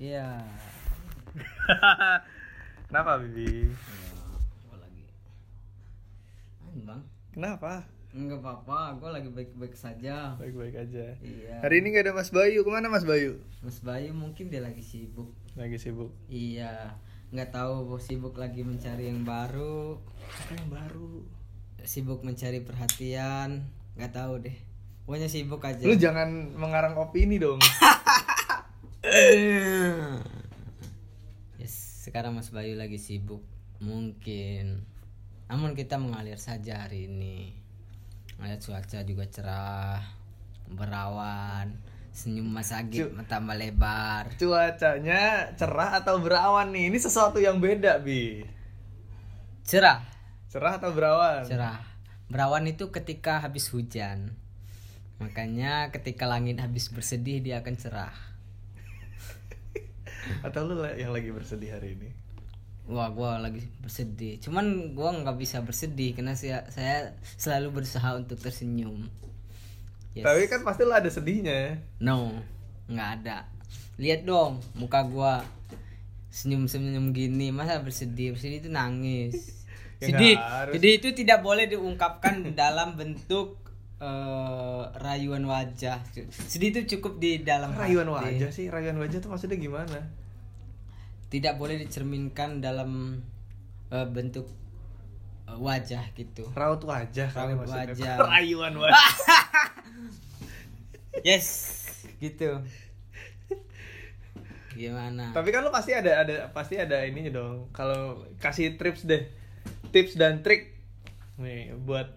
Iya. Kenapa Bibi? Gue lagi. Anjing bang. Kenapa? Enggak apa-apa, gue lagi baik-baik saja. Baik-baik aja. Iya. Hari ini gak ada Mas Bayu. Ke mana Mas Bayu? Mas Bayu mungkin dia lagi sibuk. Lagi sibuk. Iya. Nggak tahu sibuk lagi mencari yang baru. Apa yang baru? Sibuk mencari perhatian. Nggak tahu deh. Pokoknya sibuk aja. Lu jangan mengarang opini dong. Yes, sekarang Mas Bayu lagi sibuk. Mungkin. Namun kita mengalir saja hari ini. Lihat cuaca juga cerah, berawan, senyum Mas Agit tambah lebar. Cuacanya cerah atau berawan nih? Ini sesuatu yang beda, Bi. Cerah, Cerah atau berawan? cerah. Berawan itu ketika habis hujan. Makanya ketika langit habis bersedih dia akan cerah. Atau lu yang lagi bersedih hari ini? Wah, gua lagi bersedih. Cuman gua nggak bisa bersedih karena saya, saya selalu berusaha untuk tersenyum. Yes. Tapi kan pasti lu ada sedihnya. No, nggak ada. Lihat dong muka gua senyum-senyum gini, masa bersedih? Bersedih itu nangis. Ya Sedih, jadi itu tidak boleh diungkapkan dalam bentuk eh, rayuan wajah. Sedih itu cukup di dalam Rayuan hati. wajah sih, rayuan wajah tuh maksudnya gimana? Tidak boleh dicerminkan dalam eh, bentuk eh, wajah gitu. Raut wajah kali Raut maksudnya. wajah. Rayuan wajah. Yes, gitu. Gimana? Tapi kan lu pasti ada ada pasti ada ininya dong. Kalau kasih tips deh. Tips dan trik nih buat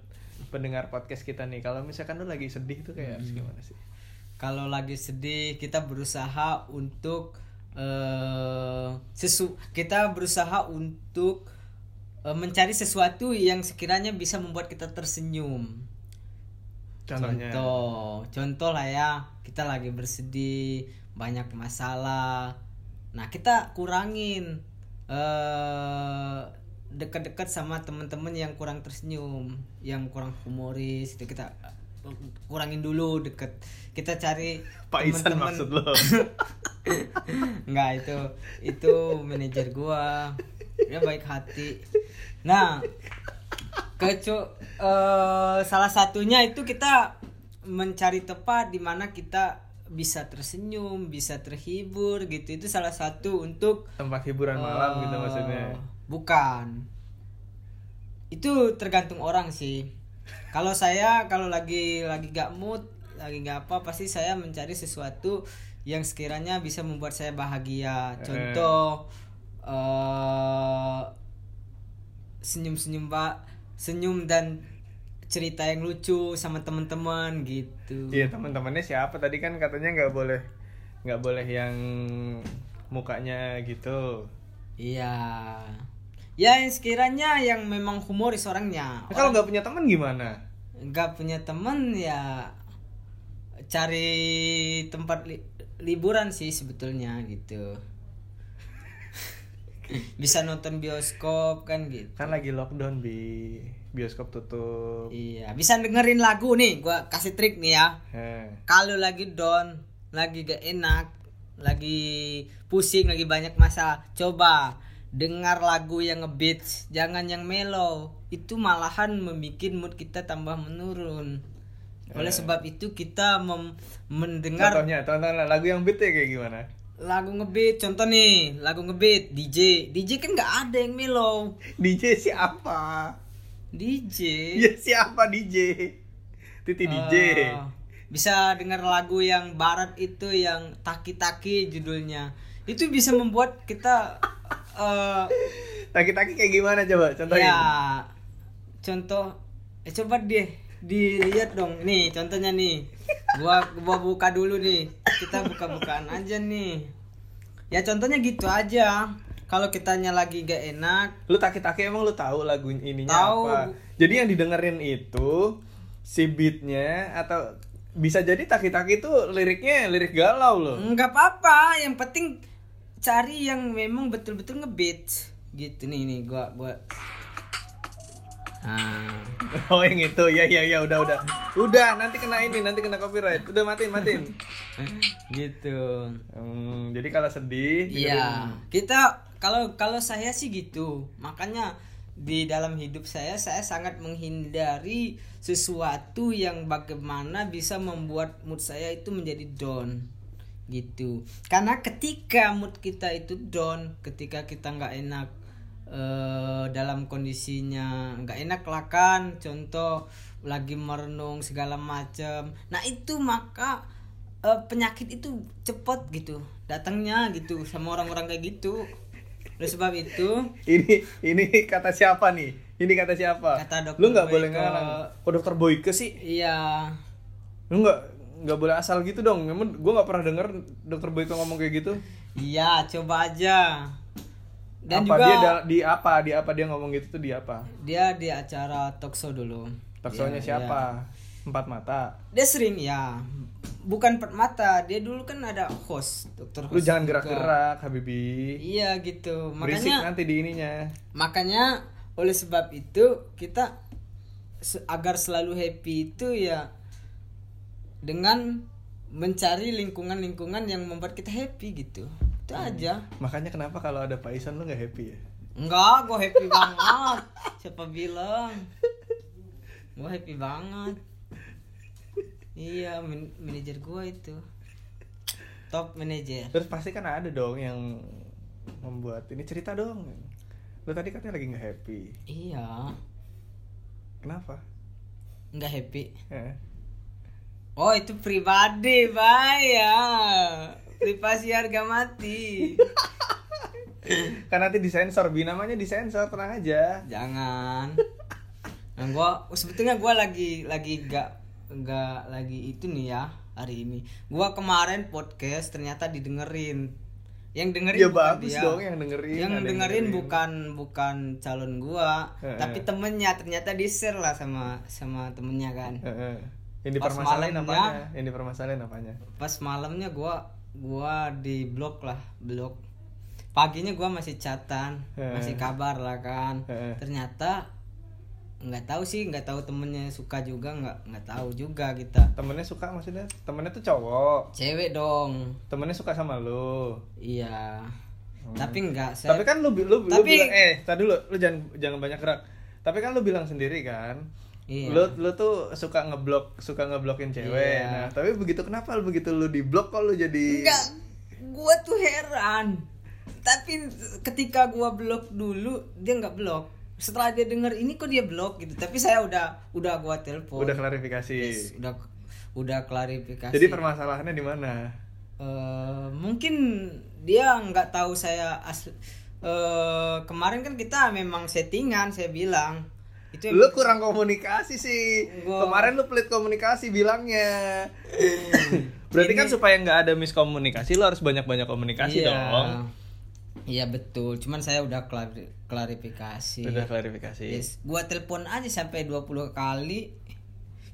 pendengar podcast kita nih. Kalau misalkan lu lagi sedih tuh kayak harus gimana sih? kalau lagi sedih kita berusaha untuk eh sesu kita berusaha untuk eh, mencari sesuatu yang sekiranya bisa membuat kita tersenyum Contohnya. contoh contoh lah ya kita lagi bersedih banyak masalah nah kita kurangin eh dekat-dekat sama teman-teman yang kurang tersenyum yang kurang humoris itu kita eh, kurangin dulu deket kita cari Pak Isan maksud lo. Enggak itu itu manajer gua. Dia baik hati. Nah, kecu eh, salah satunya itu kita mencari tempat di mana kita bisa tersenyum, bisa terhibur gitu. Itu salah satu untuk Tempat hiburan malam gitu eh, maksudnya. Bukan. Itu tergantung orang sih. Kalau saya kalau lagi lagi gak mood, lagi gak apa pasti saya mencari sesuatu yang sekiranya bisa membuat saya bahagia. Contoh eh senyum-senyum Pak, senyum dan cerita yang lucu sama teman-teman gitu. Iya teman-temannya siapa tadi kan katanya nggak boleh nggak boleh yang mukanya gitu. Iya. Ya yang sekiranya yang memang humoris orangnya. Nah, kalau nggak punya teman gimana? nggak punya temen ya cari tempat li- liburan sih sebetulnya gitu bisa nonton bioskop kan gitu Kan lagi lockdown bi bioskop tutup. iya bisa dengerin lagu nih gua kasih trik nih ya kalau lagi down lagi gak enak lagi pusing lagi banyak masalah coba dengar lagu yang ngebeats jangan yang mellow itu malahan membuat mood kita tambah menurun oleh Eh. sebab itu kita mem- mendengar Contohnya, contohnya lagu yang beat ya kayak gimana? lagu ngebeat contoh nih lagu ngebeat DJ DJ kan nggak ada yang mellow DJ siapa? DJ Ya siapa DJ? Titi DJ. Eh, bisa dengar lagu yang barat itu yang taki-taki judulnya itu bisa membuat kita eh Taki-taki kayak gimana coba? Contohnya. ya contoh eh coba deh dilihat dong nih contohnya nih gua gua buka dulu nih kita buka-bukaan aja nih ya contohnya gitu aja kalau kitanya lagi gak enak Lu taki-taki emang lu tahu lagu ininya Tahu. apa? Jadi yang didengerin itu si beatnya atau bisa jadi taki-taki itu liriknya lirik galau loh. nggak apa-apa yang penting cari yang memang betul-betul ngebeat. Gitu nih nih gua gua. Nah, Oh yang itu. Ya ya ya udah udah. Udah nanti kena ini nanti kena copyright. Udah matiin matiin. Gitu. Hmm, jadi kalau sedih Iya, kita kalau kalau saya sih gitu. Makanya di dalam hidup saya saya sangat menghindari sesuatu yang bagaimana bisa membuat mood saya itu menjadi down gitu. Karena ketika mood kita itu down, ketika kita nggak enak eh, dalam kondisinya nggak enak lah kan, contoh lagi merenung segala macam. Nah itu maka eh, penyakit itu cepet gitu datangnya gitu sama orang-orang kayak gitu. Oleh sebab itu ini ini kata siapa nih? Ini kata siapa? Kata dokter lu nggak boleh ngarang kok dokter Boyke sih? Iya. Lu nggak nggak boleh asal gitu dong. Emang gue nggak pernah denger dokter Boyke ngomong kayak gitu. Iya coba aja. Dan apa juga dia di apa? Di apa dia ngomong gitu tuh di apa? Dia di acara talk show dulu. Taksonya Iya, siapa? empat mata. Dia sering ya bukan empat mata. Dia dulu kan ada host dokter lu host jangan juga. gerak-gerak Habibi. Iya gitu. Berisik makanya nanti di ininya. makanya oleh sebab itu kita agar selalu happy itu ya dengan mencari lingkungan-lingkungan yang membuat kita happy gitu. Itu aja. Makanya kenapa kalau ada Pak Isan lu nggak happy ya? Enggak gue happy banget. Siapa bilang? Gue happy banget. Iya man- manajer gue itu. Top manajer. Terus pasti kan ada dong yang membuat ini cerita dong. Lu tadi katanya lagi nggak happy. Iya. Kenapa? Nggak happy. Eh. Oh itu pribadi ya. Privasi harga mati. Kan nanti disensor bi. Namanya disensor tenang aja. Jangan. Nah, gua Sebetulnya gua lagi Lagi gak Gak lagi itu nih ya Hari ini. Gua kemarin podcast Ternyata didengerin. Yang dengerin ya bukan bagus dia. dong yang dengerin yang yang dengerin bukan bukan calon gua tapi temennya ternyata di share lah sama sama temennya kan. Yang dipermasalahin apanya? Yang dipermasalahin apanya? Pas malamnya gua gua di blok lah blok. Paginya gua masih Heeh. masih kabar lah kan. Ternyata nggak tahu sih nggak tahu temennya suka juga nggak nggak tahu juga kita. Temennya suka maksudnya? Temennya tuh cowok. Cewek dong. Temennya suka sama lu? Iya. Tapi nggak saya tapi kan lu lu, lu Tapi- bilang eh tadi dulu lu jangan jangan banyak gerak. Tapi kan lu bilang sendiri kan Iya. lu lu tuh suka ngeblok suka ngeblokin cewek Iya. nah tapi begitu kenapa lu begitu lu diblok kok lu jadi Enggak, gua tuh heran. Tapi ketika gua blok dulu, dia nggak blok. Setelah dia denger ini kok dia blok gitu. Tapi saya udah udah gua telepon. udah klarifikasi Yes, udah udah klarifikasi. jadi permasalahannya di mana Eh, mungkin dia nggak tahu saya asli. eh, kemarin kan kita memang settingan, saya bilang. Itu lu kurang komunikasi sih Gua- kemarin lu pelit komunikasi bilangnya berarti kan supaya nggak ada miskomunikasi lu harus banyak banyak komunikasi Iya. dong Iya betul. Cuman saya udah klari- klarifikasi. udah klarifikasi Yes, gua telepon aja sampai 20 kali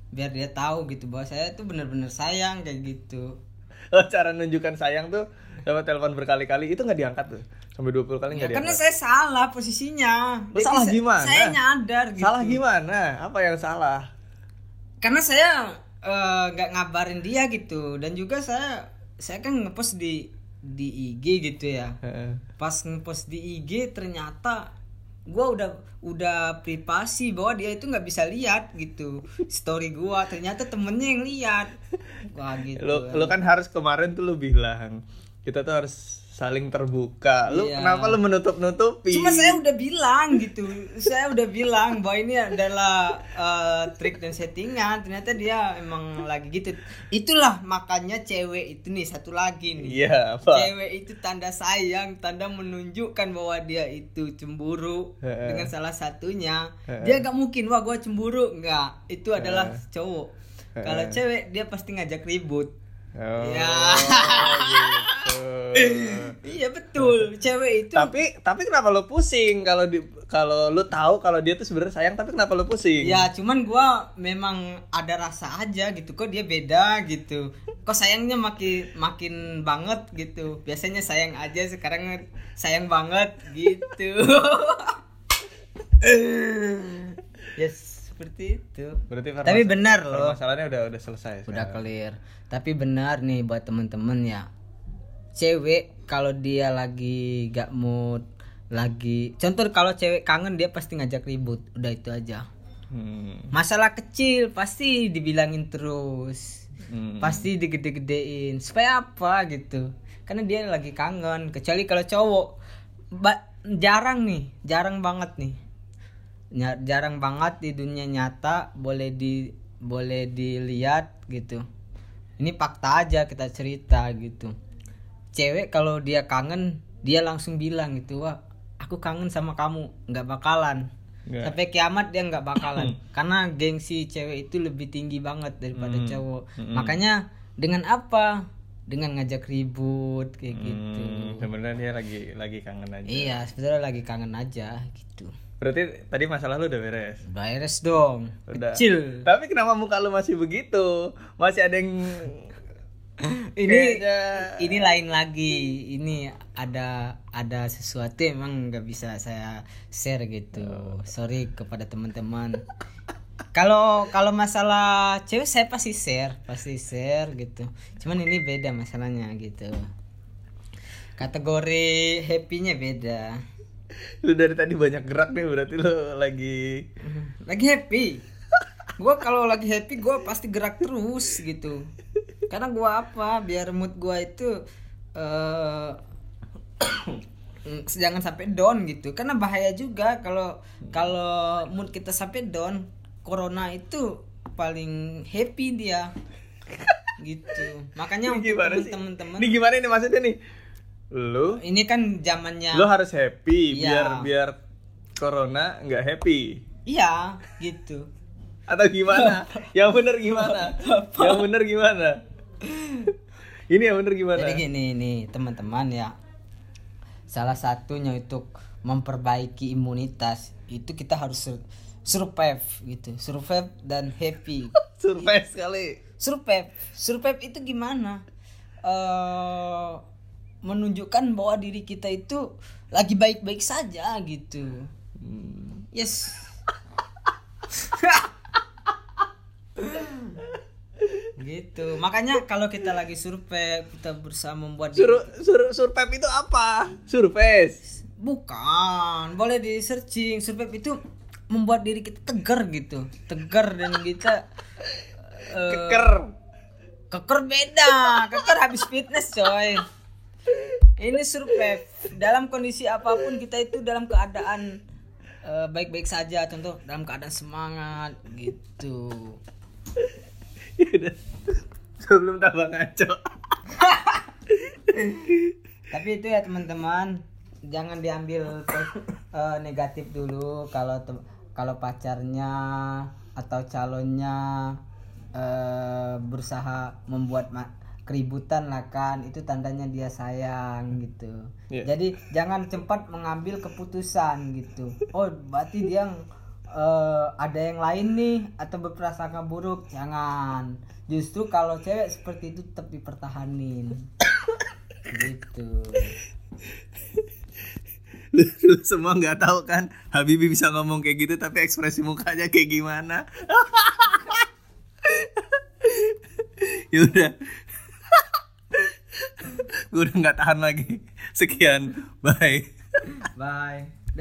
biar dia tahu gitu bahwa saya tuh bener-bener sayang kayak gitu. Oh, cara nunjukkan sayang tuh dapat telepon berkali-kali itu nggak diangkat tuh sampai 20 kali Ya nggak karena diangkat. saya salah posisinya. Lu salah sa- gimana? Saya nyadar gitu. salah gimana? Apa yang salah? Karena saya eh, nggak ngabarin dia gitu. Dan juga saya saya kan ngepost di di IG gitu ya. Pas ngepost di IG ternyata gua udah udah privasi bahwa dia itu nggak bisa lihat gitu. Story gua ternyata temennya yang lihat. Gua gitu lu lu kan harus kemarin tuh lu bilang kita tuh harus saling terbuka. Lu Iya. kenapa lu menutup nutupi cuma saya udah bilang gitu. Saya udah bilang bahwa ini adalah eh, trik dan settingan. Ternyata dia emang lagi gitu. Itulah makanya cewek itu nih satu lagi nih. Iya apa? Cewek itu tanda sayang tanda menunjukkan bahwa dia itu cemburu Heeh. dengan salah satunya. Heeh. dia nggak mungkin wah gue cemburu. Nggak. Itu adalah cowok. Kalau cewek dia pasti ngajak ribut oh, Ya. gitu. iya betul. Cewek itu tapi tapi kenapa lu pusing? Kalau di kalau lu tahu kalau dia tuh sebenarnya sayang tapi kenapa lu pusing? Ya cuman gua memang ada rasa aja gitu. Kok dia beda gitu? Kok sayangnya makin makin banget gitu? Biasanya sayang aja sekarang sayang banget gitu. Yes seperti itu. Berarti Tapi benar loh. Masalahnya udah udah selesai. udah sekarang. clear. Tapi benar nih buat temen-temen ya. Cewek kalau dia lagi gak mood lagi contoh kalau cewek kangen dia pasti ngajak ribut. Udah itu aja. Hmm. masalah kecil pasti dibilangin terus. Hmm. pasti digede-gedein. Supaya apa gitu? Karena dia lagi kangen. Kecuali kalau cowok. Ba- jarang nih. Jarang banget nih jarang banget di dunia nyata boleh di boleh dilihat gitu ini fakta aja kita cerita gitu cewek kalau dia kangen dia langsung bilang gitu wah aku kangen sama kamu nggak bakalan Nggak. sampai kiamat dia nggak bakalan karena gengsi cewek itu lebih tinggi banget daripada Hmm. cowok Hmm. makanya dengan apa dengan ngajak ribut kayak gitu Hmm, sebenarnya dia lagi lagi kangen aja. iya sebenarnya lagi kangen aja gitu Berarti tadi masalah lu udah beres. beres dong Udah. kecil Tapi kenapa muka lu masih begitu? Masih ada yang ini Kayaknya- ini lain lagi ini ada ada sesuatu emang nggak bisa saya share gitu sorry kepada teman-teman kalau kalau masalah cewek saya pasti share pasti share gitu. Cuman ini beda masalahnya gitu. Kategori happy-nya beda. Lu dari tadi banyak gerak nih berarti lu lagi lagi happy. Gue kalau lagi happy gue pasti gerak terus gitu. Karena gue apa biar mood gue itu eh jangan sampai down gitu. Karena bahaya juga kalau kalau mood kita sampai down corona itu paling happy dia gitu makanya Ini untuk temen-temen Ini gimana nih maksudnya nih? Lu ini kan zamannya lu harus happy Iya. biar biar corona nggak happy iya gitu atau gimana? yang bener gimana? yang bener gimana? Ini yang bener gimana? Jadi gini nih teman-teman ya. Salah satunya untuk memperbaiki imunitas itu kita harus sur- survive gitu. Survive dan happy. Surprise sekali. Survive. Survive itu gimana? eh menunjukkan bahwa diri kita itu lagi baik-baik saja gitu. Hmm. Yes. gitu. Makanya kalau kita lagi survei, kita berusaha membuat Suruh suruh survive itu apa? Surface. Bukan, boleh di searching. Survive itu membuat diri kita tegar gitu, tegar dan kita eh, Keker. keker beda, keker habis fitness coy. Ini survive dalam kondisi apa pun kita itu dalam keadaan eh, baik-baik saja, contoh dalam keadaan semangat gitu. Sebelum tambah ngaco. Tapi itu ya teman-teman, jangan diambil eh, negatif dulu kalau kalau pacarnya atau calonnya eh, berusaha membuat keributan lah kan, itu tandanya dia sayang gitu. Iya. Jadi jangan cepat mengambil keputusan gitu. Oh, berarti dia eh, ada yang lain nih atau berprasangka buruk, jangan. Justru kalau cewek seperti itu tetap dipertahanin. gitu. Lu, semua nggak tahu kan Habibi bisa ngomong kayak gitu tapi ekspresi mukanya kayak gimana? Ya udah. Gue udah nggak tahan lagi. Sekian. Bye. Bye.